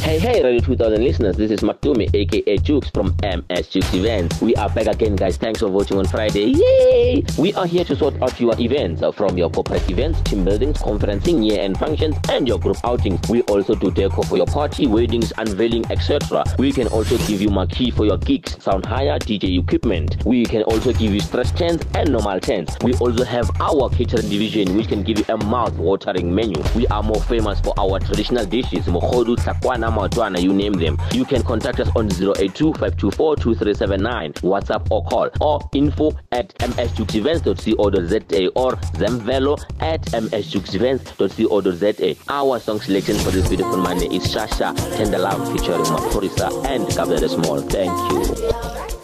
Hey, hey, Radio 2000 listeners, this is Matumi, aka Dukes from MS Dukes Events. We are back again, guys. Thanks for voting on Friday. Yay! We are here to sort out your events uh, from your corporate events, team buildings, conferencing, year end functions, and your group outings. We also do deco for your party, weddings, unveiling, etc. We can also give you marquee for your gigs, sound hire, DJ equipment. We can also give you stretch tents and normal tents. We also have our catering division, which can give you a mouth-watering menu. We are more famous for our traditional dishes, mohodu, takwana, matwana, you name them. You can contact us on 082 524 2379, WhatsApp or call, or info at msjukesevents.co.za or zemvelo at msjukesevents.co.za. Our song selection for this beautiful Monday is Sha Sha Tender Love featuring Maphorisa and Kabza De Small. Thank you.